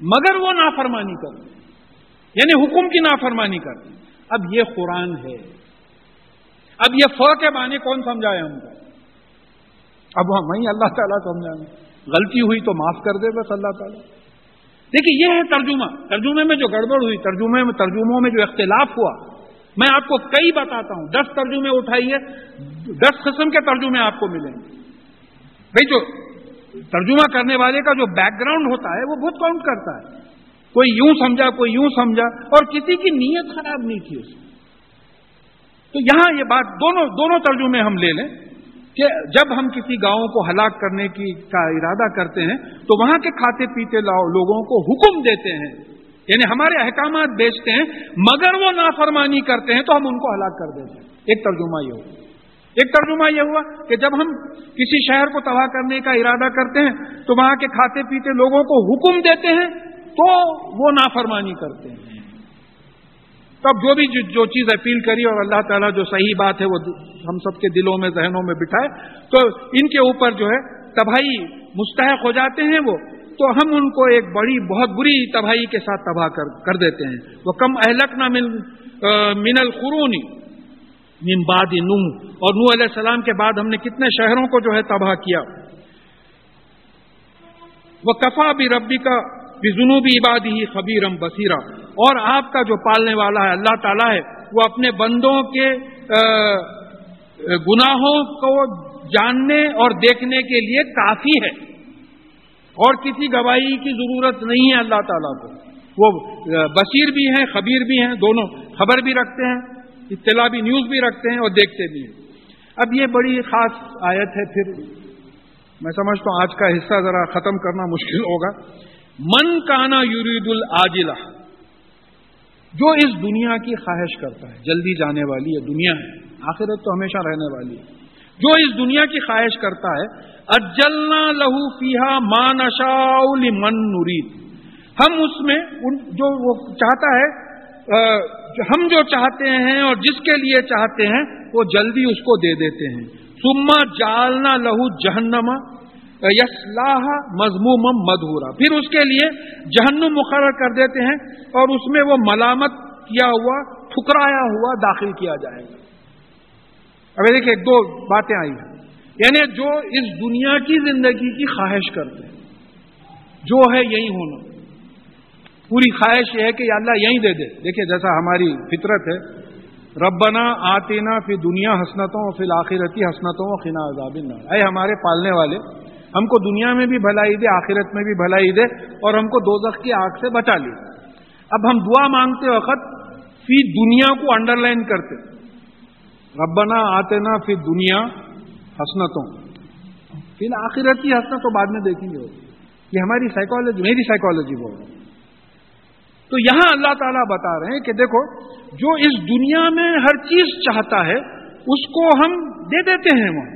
مگر وہ نافرمانی کرتے یعنی حکم کی نافرمانی کرتے اب یہ قرآن ہے۔ اب یہ ف کے معنی کون سمجھائے ہم کو۔ اب ہم، وہیں اللہ تعالیٰ سمجھائیں غلطی ہوئی تو معاف کر دے بس اللہ تعالیٰ۔ دیکھیے یہ ہے ترجمہ۔ ترجمے میں جو گڑبڑ ہوئی، ترجمے میں ترجموں میں جو اختلاف ہوا، میں آپ کو کئی بتاتا ہوں۔ دس ترجمے اٹھائیے، دس قسم کے ترجمے آپ کو ملیں۔ گے بھائی جو ترجمہ کرنے والے کا جو بیک گراؤنڈ ہوتا ہے، وہ بہت کاؤنٹ کرتا ہے۔ کوئی یوں سمجھا، کوئی یوں سمجھا، اور کسی کی نیت خراب نہیں تھی اس میں۔ تو یہاں یہ بات، دونوں دونوں ترجمے ہم لے لیں۔ کہ جب ہم کسی گاؤں کو ہلاک کرنے کی کا ارادہ کرتے ہیں، تو وہاں کے کھاتے پیتے لوگوں کو حکم دیتے ہیں۔ یعنی ہمارے احکامات بیچتے ہیں، مگر وہ نافرمانی کرتے ہیں، تو ہم ان کو ہلاک کر دیتے ہیں۔ ایک ترجمہ یہ ہوا۔ ایک ترجمہ یہ ہوا کہ جب ہم کسی شہر کو تباہ کرنے کا ارادہ کرتے ہیں، تو وہاں کے کھاتے پیتے لوگوں کو حکم دیتے ہیں، تو وہ نافرمانی کرتے ہیں۔ تب جو بھی جو چیز اپیل کری اور اللہ تعالیٰ جو صحیح بات ہے وہ ہم سب کے دلوں میں، ذہنوں میں بٹھائے، تو ان کے اوپر جو ہے تباہی مستحق ہو جاتے ہیں وہ، تو ہم ان کو ایک بڑی، بہت بری تباہی کے ساتھ تباہ کر کر دیتے ہیں۔ وہ کم اہلک نہ مل من القرونی بعد نو اور نو علیہ السلام کے بعد ہم نے کتنے شہروں کو جو ہے تباہ کیا۔ وہ کفا بھی ربی کا جنوبی عبادی ہی خبیرم بصیرہ اور آپ کا جو پالنے والا ہے، اللہ تعالیٰ ہے، وہ اپنے بندوں کے گناہوں کو جاننے اور دیکھنے کے لیے کافی ہے۔ اور کسی گواہی کی ضرورت نہیں ہے اللہ تعالیٰ کو۔ وہ بصیر بھی ہیں، خبیر بھی ہیں، دونوں خبر بھی رکھتے ہیں اطلاع بھی نیوز بھی رکھتے ہیں اور دیکھتے بھی ہیں۔ اب یہ بڑی خاص آیت ہے، پھر میں سمجھتا ہوں آج کا حصہ ذرا ختم کرنا مشکل ہوگا۔ من کانا یورید العاجلہ۔ جو اس دنیا کی خواہش کرتا ہے، جلدی جانے والی یہ دنیا ہے، آخرت تو ہمیشہ رہنے والی ہے۔ جو اس دنیا کی خواہش کرتا ہے، اجلنا لہو فیحا مان من نرید۔ ہم اس میں جو وہ چاہتا ہے ہم جو چاہتے ہیں اور جس کے لیے چاہتے ہیں، وہ جلدی اس کو دے دیتے ہیں۔ سما جالنا لہو جہنما۔ یسلاح مضموم مدھورا پھر اس کے لیے جہنم مقرر کر دیتے ہیں اور اس میں وہ ملامت کیا ہوا، ٹھکرایا ہوا داخل کیا جائے گا۔ اب دیکھیے دو باتیں آئی ہیں۔ یعنی جو اس دنیا کی زندگی کی خواہش کرتے ہیں، جو ہے یہی ہونا۔ پوری خواہش یہ ہے کہ اللہ یہیں دے دے۔ دیکھیے جیسا ہماری فطرت ہے، ربنا آتینا فی دنیا حسنتوں فی الآخرتی حسنتوں خنا عذاب اے ہمارے پالنے والے ہم کو دنیا میں بھی بھلائی دے، آخرت میں بھی بھلائی دے، اور ہم کو دوزخ کی آگ سے بچا لی اب ہم دعا مانگتے وقت فی دنیا کو انڈر لائن کرتے۔ ربنا آتے نا فی دنیا حسنتوں۔ فی آخرت کی حسنت تو بعد میں دیکھیں گے۔ یہ ہماری سائیکالوجی میری سائیکالوجی بول رہا تو یہاں اللہ تعالیٰ بتا رہے ہیں کہ دیکھو، جو اس دنیا میں ہر چیز چاہتا ہے، اس کو ہم دے دیتے ہیں وہ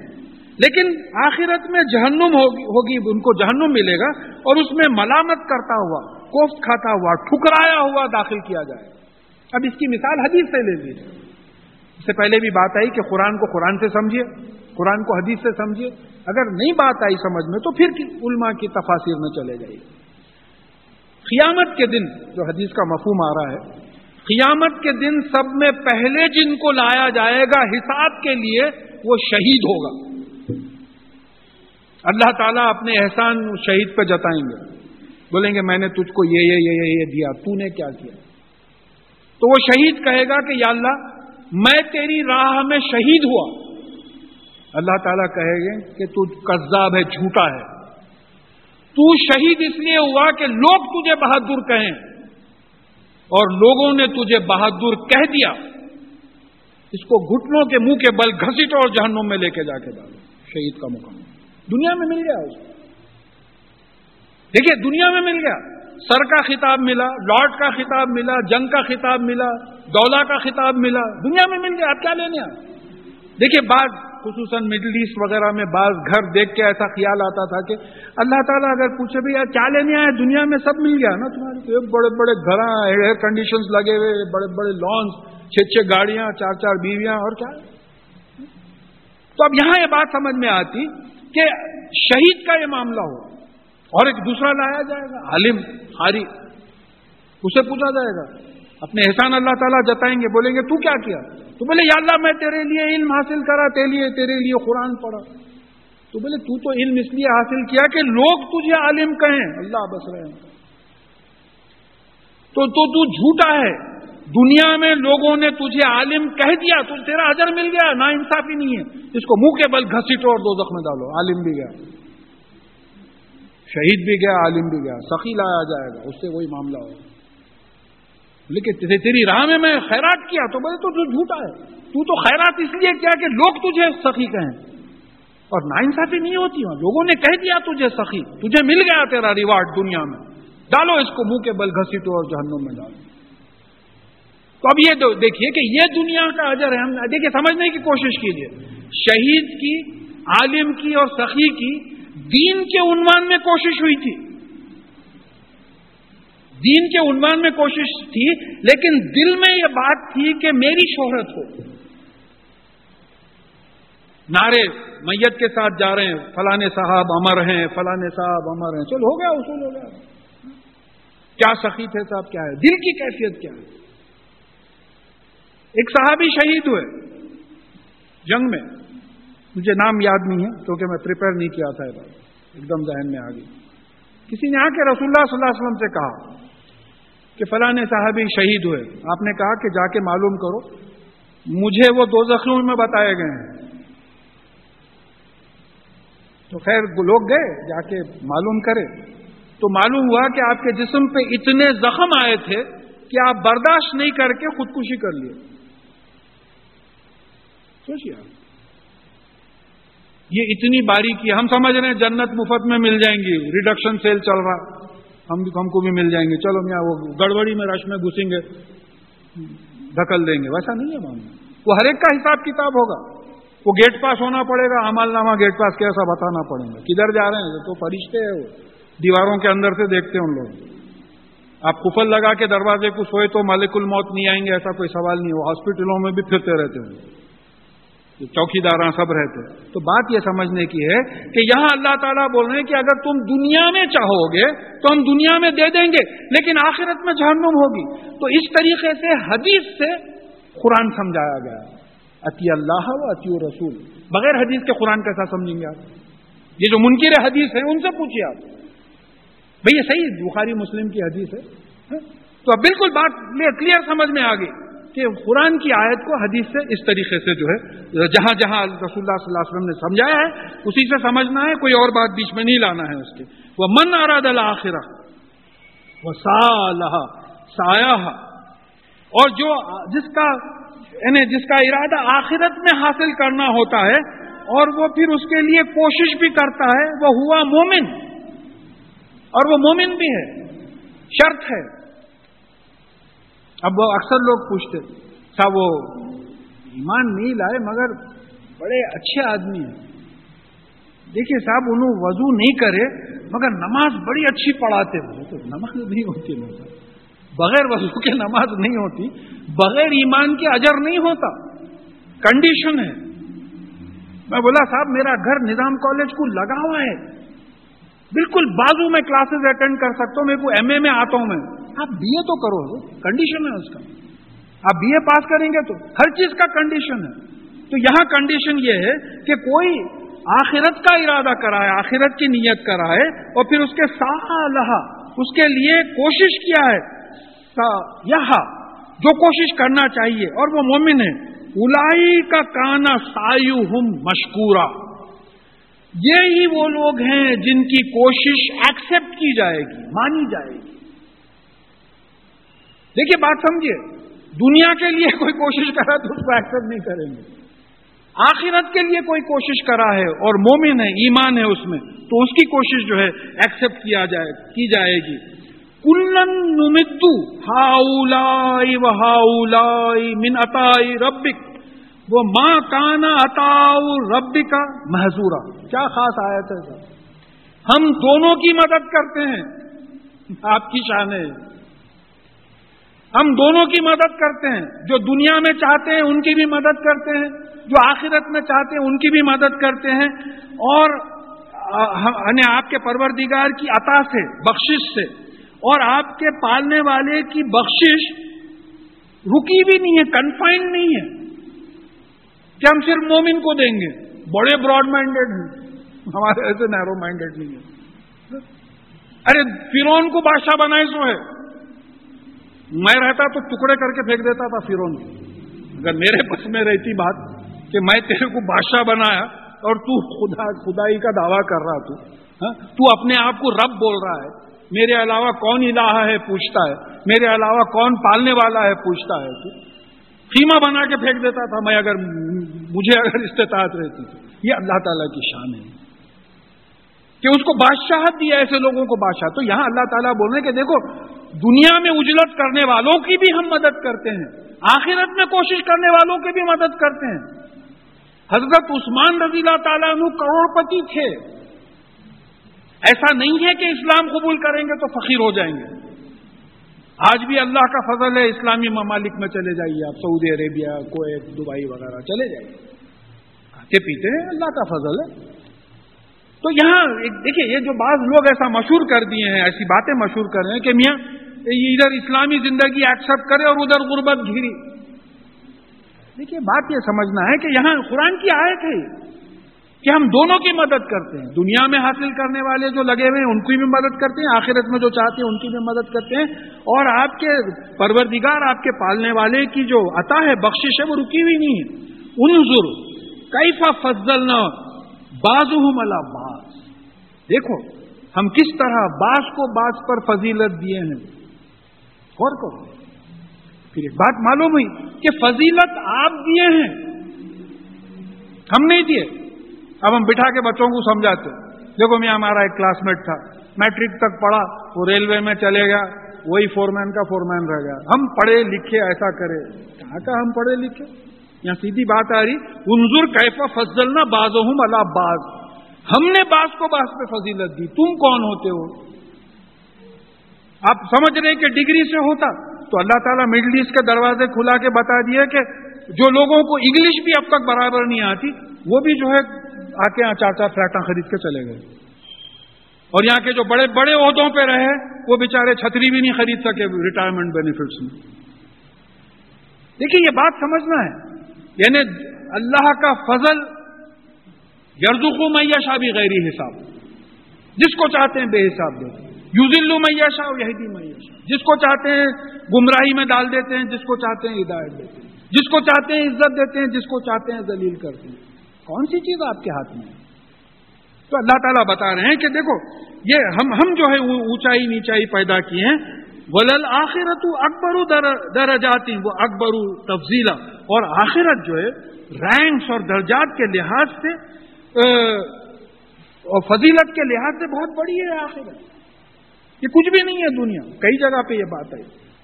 لیکن آخرت میں جہنم ہوگی ہوگی، ان کو جہنم ملے گا اور اس میں ملامت کرتا ہوا، کوفت کھاتا ہوا، ٹھکرایا ہوا داخل کیا جائے۔ اب اس کی مثال حدیث سے لے لیجیے اس سے پہلے بھی بات آئی کہ قرآن کو قرآن سے سمجھیے قرآن کو حدیث سے سمجھیے اگر نہیں بات آئی سمجھ میں تو پھر علماء کی تفاصر میں چلے جائیے۔ قیامت کے دن جو حدیث کا مفہوم آ رہا ہے، قیامت کے دن سب میں پہلے جن کو لایا جائے گا حساب کے لیے وہ شہید ہوگا۔ اللہ تعالیٰ اپنے احسان شہید پہ جتائیں گے۔ بولیں گے، میں نے تجھ کو یہ یہ یہ یہ دیا، تو نے کیا کیا؟ تو وہ شہید کہے گا کہ یا اللہ، میں تیری راہ میں شہید ہوا۔ اللہ تعالیٰ کہے گے کہ تو قذاب ہے، جھوٹا ہے۔ تو شہید اس لیے ہوا کہ لوگ تجھے بہادر کہیں۔ اور لوگوں نے تجھے بہادر کہہ دیا۔ اس کو گھٹنوں کے منہ کے بل گھسیٹ اور جہنم میں لے کے جا کے ڈالو۔ شہید کا مقام۔ دنیا میں مل گیا اس کو۔ دیکھیے، دنیا میں مل گیا۔ سر کا خطاب ملا لارڈ کا خطاب ملا، جنگ کا خطاب ملا دولا کا خطاب ملا، دنیا میں مل گیا۔ آپ کیا لینے دیکھیے، بعض، خصوصاً مڈل ایسٹ وغیرہ میں بعض گھر دیکھ کے ایسا خیال آتا تھا کہ اللہ تعالیٰ اگر پوچھے بھی یار، کیا لینے آئے؟ دنیا میں سب مل گیا نا تمہارے بڑے بڑے گھر ایئر کنڈیشنز لگے ہوئے بڑے بڑے لانس چھ چھ گاڑیاں، چار چار بیویاں، اور کیا؟ تو اب یہاں یہ بات سمجھ میں آتی کہ شہید کا یہ معاملہ ہو اور ایک دوسرا لایا جائے گا، عالم ہاری اسے پوچھا جائے گا، اپنے احسان اللہ تعالیٰ جتائیں گے، بولیں گے، تو کیا کیا؟ تو بولے، یا اللہ، میں تیرے لیے علم حاصل کرا، تیرے لیے تیرے لیے قرآن پڑھا۔ تو بولے، تو تو علم اس لیے حاصل کیا کہ لوگ تجھے عالم کہیں۔ اللہ بس رہے ہیں تو تو تو جھوٹا ہے۔ دنیا میں لوگوں نے تجھے عالم کہہ دیا تو تیرا حضر مل گیا، نا انصافی نہیں ہے۔ اس کو منہ کے بل گھسیٹو اور دو زخم ڈالو، عالم بھی گیا۔ شہید بھی گیا، عالم بھی گیا۔ سخی لایا جائے گا، اس سے وہی معاملہ ہوگا۔ لیکن تیری راہ میں میں خیرات کیا، تو بولے تو جھوٹا ہے۔ تو تو خیرات اس لیے کیا کہ لوگ تجھے سخی کہیں۔ اور نا انصافی نہیں ہوتی وہاں لوگوں نے کہہ دیا تجھے سخی تجھے مل گیا تیرا ریوارڈ دنیا میں۔ ڈالو اس کو منہ کے بل گھسیٹو اور جہنم میں ڈالو۔ تو اب یہ دیکھیے کہ یہ دنیا کا اجر ہے۔ ہم دیکھیے، سمجھنے کی کوشش کیجیے۔ شہید کی، عالم کی اور سخی کی دین کے عنوان میں کوشش ہوئی تھی۔ دین کے عنوان میں کوشش تھی، لیکن دل میں یہ بات تھی کہ میری شہرت ہو۔ نعرے میت کے ساتھ جا رہے ہیں فلانے صاحب امر ہیں فلانے صاحب امر ہیں۔ چل ہو گیا، اصول ہو گیا۔ کیا سخی تھے صاحب؟ کیا ہے؟ دل کی کیفیت کیا ہے؟ ایک صحابی شہید ہوئے جنگ میں۔ مجھے نام یاد نہیں ہے، کیونکہ میں پریپئر نہیں کیا تھا ایک دم ذہن میں آ گئی۔ کسی نے آ کے رسول اللہ صلی اللہ علیہ وسلم سے کہا کہ فلاں صاحبی شہید ہوئے۔ آپ نے کہا کہ جا کے معلوم کرو، مجھے وہ دو زخموں میں بتائے گئے ہیں۔ تو خیر، لوگ گئے، جا کے معلوم کرے۔ تو معلوم ہوا کہ آپ کے جسم پہ اتنے زخم آئے تھے کہ آپ برداشت نہیں کر کے خودکشی کر لیے۔ سوچیے یہ اتنی باریکی ہم سمجھ رہے ہیں جنت مفت میں مل جائیں گی ریڈکشن سیل چل رہا، ہم ہم کو بھی مل جائیں گے۔ چلو میاں، وہ گڑبڑی میں رش میں گھسیں گے، دھکل دیں گے۔ ویسا نہیں ہے معاملہ۔ وہ ہر ایک کا حساب کتاب ہوگا۔ وہ گیٹ پاس ہونا پڑے گا، عمل نامہ گیٹ پاس کیسا بتانا پڑے گا۔ کدھر جا رہے ہیں؟ تو فرشتے ہیں وہ۔ دیواروں کے اندر سے دیکھتے ہیں ان لوگ۔ آپ کفل لگا کے دروازے کو سوئے تو مالک الموت نہیں آئیں گے، ایسا کوئی سوال نہیں وہ ہاسپٹلوں میں بھی پھرتے رہتے ہیں۔ چوکی دار سب رہتے تو بات یہ سمجھنے کی ہے کہ یہاں اللہ تعالیٰ بول رہے ہیں کہ اگر تم دنیا میں چاہو گے تو ہم دنیا میں دے دیں گے، لیکن آخرت میں جہنم ہوگی۔ تو اس طریقے سے حدیث سے قرآن سمجھایا گیا۔ اتی اللہ و اتی رسول۔ بغیر حدیث کے قرآن کیسا سمجھیں گے آپ؟ یہ جو منکر حدیث ہیں، ان سے پوچھیے آپ۔ بھئی یہ صحیح بخاری مسلم کی حدیث ہے۔ ہاں؟ تو اب بالکل بات کلیئر سمجھ میں آ گئی۔ کہ قرآن کی آیت کو حدیث سے اس طریقے سے جو ہے، جہاں جہاں رسول اللہ صلی اللہ علیہ وسلم نے سمجھایا ہے، اسی سے سمجھنا ہے، کوئی اور بات بیچ میں نہیں لانا ہے اس کے وہ من اراد الآخرہ وہ سایہ اور جو جس کا یعنی جس کا ارادہ آخرت میں حاصل کرنا ہوتا ہے، اور وہ پھر اس کے لیے کوشش بھی کرتا ہے، وہ ہوا مومن۔ اور وہ مومن بھی ہے، شرط ہے۔ اب وہ اکثر لوگ پوچھتے صاحب وہ ایمان نہیں لائے مگر بڑے اچھے آدمی ہیں۔ دیکھیے صاحب، انہوں وضو نہیں کرے مگر نماز بڑی اچھی پڑھاتے تو نماز نہیں ہوتی نا بغیر وضو کے نماز نہیں ہوتی، بغیر ایمان کے اجر نہیں ہوتا۔ کنڈیشن ہے۔ میں بولا، صاحب، میرا گھر نظام کالج کو لگا ہوا ہے۔ بالکل بازو میں کلاسز اٹینڈ کر سکتا ہوں میرے کو ایم اے میں آتا ہوں میں۔ آپ بی اے تو کرو کنڈیشن ہے اس کا. آپ بی اے پاس کریں گے تو ہر چیز کا کنڈیشن ہے. تو یہاں کنڈیشن یہ ہے کہ کوئی آخرت کا ارادہ کرائے آخرت کی نیت کرائے اور پھر اس کے سالہ اس کے لیے کوشش کیا ہے. یہاں جو کوشش کرنا چاہیے اور وہ مومن ہے. الائی کا کانا سایو ہم مشکورا. یہ ہی وہ لوگ ہیں جن کی کوشش ایکسپٹ کی جائے گی، مانی جائے گی. دیکھیے بات سمجھیے۔ دنیا کے لیے کوئی کوشش کرا تو اس کو ایکسپٹ نہیں کریں گے۔ آخرت کے لیے کوئی کوشش کرا ہے اور مومن ہے، ایمان ہے اس میں، تو اس کی کوشش جو ہے ایکسپٹ کیا جائے، کی جائے گی۔ کلن نمتو ہاؤلائی و ہاؤلائی من اتائی ربک۔ وہ ماں کانا اتاؤ رب کا محضورہ کیا خاص آیا تھا ہم دونوں کی مدد کرتے ہیں۔ آپ کی شان ہے۔ ہم دونوں کی مدد کرتے ہیں۔ جو دنیا میں چاہتے ہیں، ان کی بھی مدد کرتے ہیں۔ جو آخرت میں چاہتے ہیں، ان کی بھی مدد کرتے ہیں۔ اور یعنی آپ کے پروردگار کی عطا سے، بخشش سے۔ اور آپ کے پالنے والے کی بخشش رکی بھی نہیں ہے کنفائنڈ نہیں ہے۔ کہ ہم صرف مومن کو دیں گے۔ بڑے براڈ مائنڈیڈ ہیں۔ ہمارے ایسے نیرو مائنڈیڈ نہیں ہے ارے فرون کو بادشاہ بنائے سو ہے۔ میں رہتا تو ٹکڑے کر کے پھینک دیتا تھا فرون اگر میرے بس میں رہتی بات کہ میں تیرے کو بادشاہ بنایا اور تو خدا خدائی کا دعویٰ کر رہا تو ہاں؟ تو اپنے آپ کو رب بول رہا ہے۔ میرے علاوہ کون الہ ہے پوچھتا ہے۔ میرے علاوہ کون پالنے والا ہے پوچھتا ہے تو۔ خیمہ بنا کے پھینک دیتا تھا میں اگر مجھے اگر استطاعت رہتی تو۔ یہ اللہ تعالیٰ کی شان ہے۔ کہ اس کو بادشاہت دیا ایسے لوگوں کو بادشاہ۔ تو یہاں اللہ تعالیٰ بول رہے کہ دیکھو دنیا میں اجلت کرنے والوں کی بھی ہم مدد کرتے ہیں، آخرت میں کوشش کرنے والوں کی بھی مدد کرتے ہیں۔ حضرت عثمان رضی اللہ تعالیٰ عنہ کروڑ پتی تھے۔ ایسا نہیں ہے کہ اسلام قبول کریں گے تو فخیر ہو جائیں گے۔ آج بھی اللہ کا فضل ہے، اسلامی ممالک میں چلے جائیے آپ، سعودی عربیہ، کویت، دبئی وغیرہ چلے جائیے۔ کھاتے پیتے ہیں، اللہ کا فضل ہے۔ تو یہاں دیکھیے، یہ جو بعض لوگ ایسا مشہور کر دیے ہیں، ایسی باتیں مشہور کر رہے ہیں کہ میاں ادھر اسلامی زندگی ایکسپٹ کرے اور ادھر غربت گھیری۔ دیکھیے، بات یہ سمجھنا ہے کہ یہاں قرآن کی آیت ہے کہ ہم دونوں کی مدد کرتے ہیں۔ دنیا میں حاصل کرنے والے جو لگے ہوئے ہیں، ان کی بھی مدد کرتے ہیں، آخرت میں جو چاہتے ہیں، ان کی بھی مدد کرتے ہیں۔ اور آپ کے پروردگار، آپ کے پالنے والے کی جو عطا ہے، بخشش ہے، وہ رکی ہوئی نہیں ہے۔ ان کیفا فضل نہ بازو ملا باز دیکھو، ہم کس طرح باز کو باز پر فضیلت دیے ہیں۔ غور کرو۔ پھر ایک بات معلوم ہوئی کہ فضیلت آپ دیے ہیں۔ ہم نہیں دیے۔ اب ہم بٹھا کے بچوں کو سمجھاتے دیکھو میں ہمارا ایک کلاس میٹ تھا۔ میٹرک تک پڑھا، وہ ریلوے میں چلے گیا۔ وہی فور مین کا فور مین رہ گیا۔ ہم پڑھے لکھے ایسا کرے۔ کہاں کا ہم پڑھے لکھے؟ یہاں سیدھی بات آ رہی، انظر کیفا فضل نہ باز ہوں اللہ باز ہم نے باز کو باز پہ فضیلت دی۔ تم کون ہوتے ہو؟ آپ سمجھ رہے کہ ڈگری سے ہوتا تو اللہ تعالیٰ مڈل ایسٹ کے دروازے کھلا کے بتا دیے کہ جو لوگوں کو انگلش بھی اب تک برابر نہیں آتی، وہ بھی جو ہے آ کے یہاں چار چار فلیٹاں خرید کے چلے گئے۔ اور یہاں کے جو بڑے بڑے عہدوں پہ رہے وہ بےچارے چھتری بھی نہیں خرید سکے ریٹائرمنٹ بینیفٹس میں۔ دیکھیے، یہ بات سمجھنا ہے۔ یعنی اللہ کا فضل یرزو کو میشا بھی غیری حساب۔ جس کو چاہتے ہیں بے حساب دیتے۔ یوزلو میشا یہی میشا جس کو چاہتے ہیں گمراہی میں ڈال دیتے ہیں، جس کو چاہتے ہیں ہدایت دیتے ہیں۔ جس کو چاہتے ہیں عزت دیتے ہیں، جس کو چاہتے ہیں ذلیل کرتے ہیں۔ کون سی چیز آپ کے ہاتھ میں ہے؟ تو اللہ تعالیٰ بتا رہے ہیں کہ دیکھو، یہ ہم ہم جو ہے اونچائی، نیچائی پیدا کیے ہیں۔ ولل آخرت اکبر درجاتی وہ اکبر تفضیلا اور آخرت جو ہے، رینکس اور درجات کے لحاظ سے اور فضیلت کے لحاظ سے بہت بڑی ہے آخرت۔ یہ کچھ بھی نہیں ہے دنیا۔ کئی جگہ پہ یہ بات ہے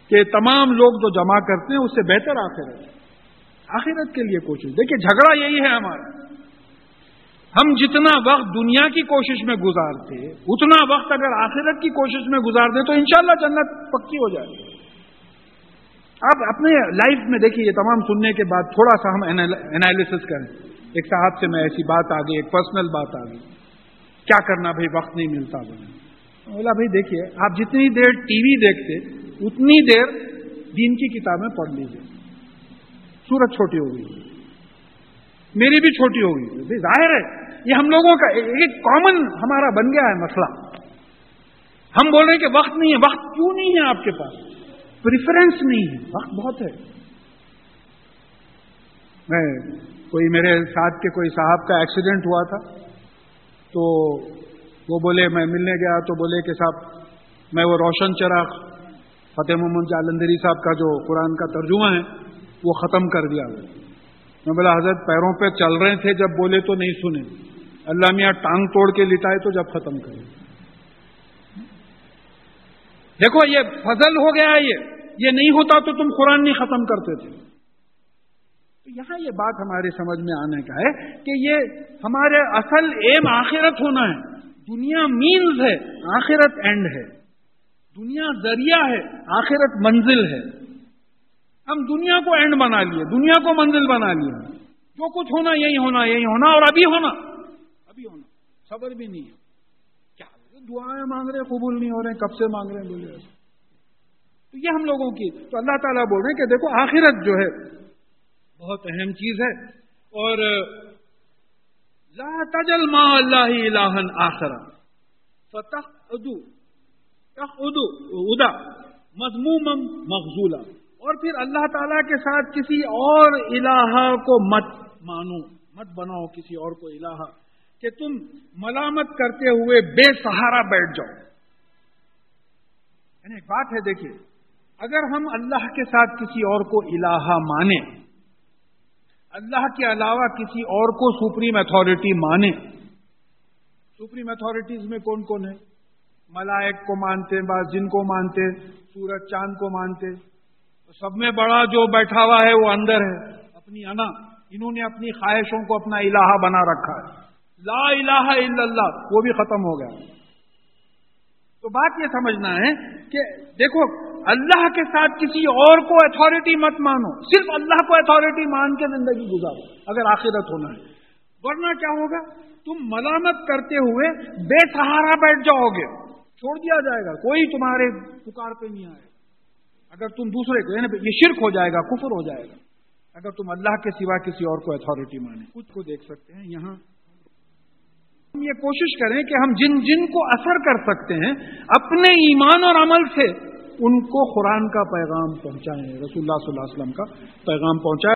کہ تمام لوگ جو جمع کرتے ہیں اس سے بہتر آخرت ہے۔ آخرت کے لیے کوشش۔ دیکھیے، جھگڑا یہی ہے ہمارا۔ ہم جتنا وقت دنیا کی کوشش میں گزارتے، اتنا وقت اگر آخرت کی کوشش میں گزار دیں تو انشاءاللہ جنت پکی ہو جائے گی۔ آپ اپنے لائف میں دیکھیے، یہ تمام سننے کے بعد تھوڑا سا ہم انالیسس کریں۔ ایک صاحب سے میں ایسی بات آ گئی ایک پرسنل بات آ گئی کیا کرنا بھائی؟ وقت نہیں ملتا۔ بولے بولا بھائی دیکھیے، آپ جتنی دیر ٹی وی دیکھتے، اتنی دیر دین کی کتابیں پڑھ لیجیے سورت چھوٹی ہو گئی۔ میری بھی چھوٹی ہو گئی۔ ظاہر ہے، یہ ہم لوگوں کا ایک کامن ہمارا بن گیا ہے مسئلہ۔ ہم بول رہے ہیں کہ وقت نہیں ہے۔ وقت کیوں نہیں ہے آپ کے پاس؟ پریفرنس نہیں ہے۔ وقت بہت ہے۔ میں، کوئی میرے ساتھ کے کوئی صاحب کا ایکسیڈنٹ ہوا تھا، تو وہ بولے میں ملنے گیا تو بولے کہ صاحب، میں وہ روشن چراغ فتح محمد جالندری صاحب کا جو قرآن کا ترجمہ ہے، وہ ختم کر دیا۔ میں بولا، حضرت پیروں پہ چل رہے تھے، جب بولے تو نہیں سنے۔ اللہ میاں ٹانگ توڑ کے لٹائے تو جب ختم کرے۔ دیکھو، یہ فضل ہو گیا ہے، یہ یہ نہیں ہوتا تو تم قرآن نہیں ختم کرتے تھے۔ یہاں یہ بات ہمارے سمجھ میں آنے کا ہے کہ یہ ہمارے اصل ایم آخرت ہونا ہے۔ دنیا مینز ہے، آخرت اینڈ ہے۔ دنیا ذریعہ ہے، آخرت منزل ہے۔ ہم دنیا کو اینڈ بنا لیے، دنیا کو منزل بنا لیا جو کچھ ہونا، یہی ہونا یہی ہونا اور ابھی ہونا۔ ابھی ہونا، صبر بھی نہیں ہے۔ کیا دعائیں مانگ رہے، قبول نہیں ہو رہے، کب سے مانگ رہے ہیں بولے تو یہ ہم لوگوں کی، تو اللہ تعالیٰ بول رہے ہیں کہ دیکھو، آخرت جو ہے، بہت اہم چیز ہے۔ اور لا تجل ما اللہ الہن آخرا فتح ادو ادا مضموم مغزولا. اور پھر اللہ تعالی کے ساتھ کسی اور الہ کو مت مانو. مت بناؤ کسی اور کو الہ کہ تم ملامت کرتے ہوئے بے سہارا بیٹھ جاؤ. یعنی ایک بات ہے، دیکھیے، اگر ہم اللہ کے ساتھ کسی اور کو الہ مانیں اللہ کے علاوہ کسی اور کو سپریم اتھارٹی مانیں سپریم اتھارٹیز میں کون کون ہے ملائک کو مانتے بعض جن کو مانتے، سورج چاند کو مانتے۔ سب میں بڑا جو بیٹھا ہوا ہے وہ اندر ہے، اپنی انا۔ انہوں نے اپنی خواہشوں کو اپنا الہ بنا رکھا ہے۔ لا الہ الا اللہ، وہ بھی ختم ہو گیا۔ تو بات یہ سمجھنا ہے کہ دیکھو اللہ کے ساتھ کسی اور کو اتھارٹی مت مانو۔ صرف اللہ کو اتھارٹی مان کے زندگی گزارو، اگر آخرت ہونا ہے۔ ورنہ کیا ہوگا؟ تم ملامت کرتے ہوئے بے سہارا بیٹھ جاؤ گے چھوڑ دیا جائے گا، کوئی تمہارے پکار پہ نہیں آئے۔ گا اگر تم دوسرے کو یعنی یہ شرک ہو جائے گا، کفر ہو جائے گا۔ اگر تم اللہ کے سوا کسی اور کو اتھارٹی مانے خود کو دیکھ سکتے ہیں، یہاں۔ ہم یہ کوشش کریں کہ ہم جن جن کو اثر کر سکتے ہیں، اپنے ایمان اور عمل سے ان کو قرآن کا پیغام پہنچائیں۔ رسول اللہ صلی اللہ علیہ وسلم کا پیغام پہنچائیں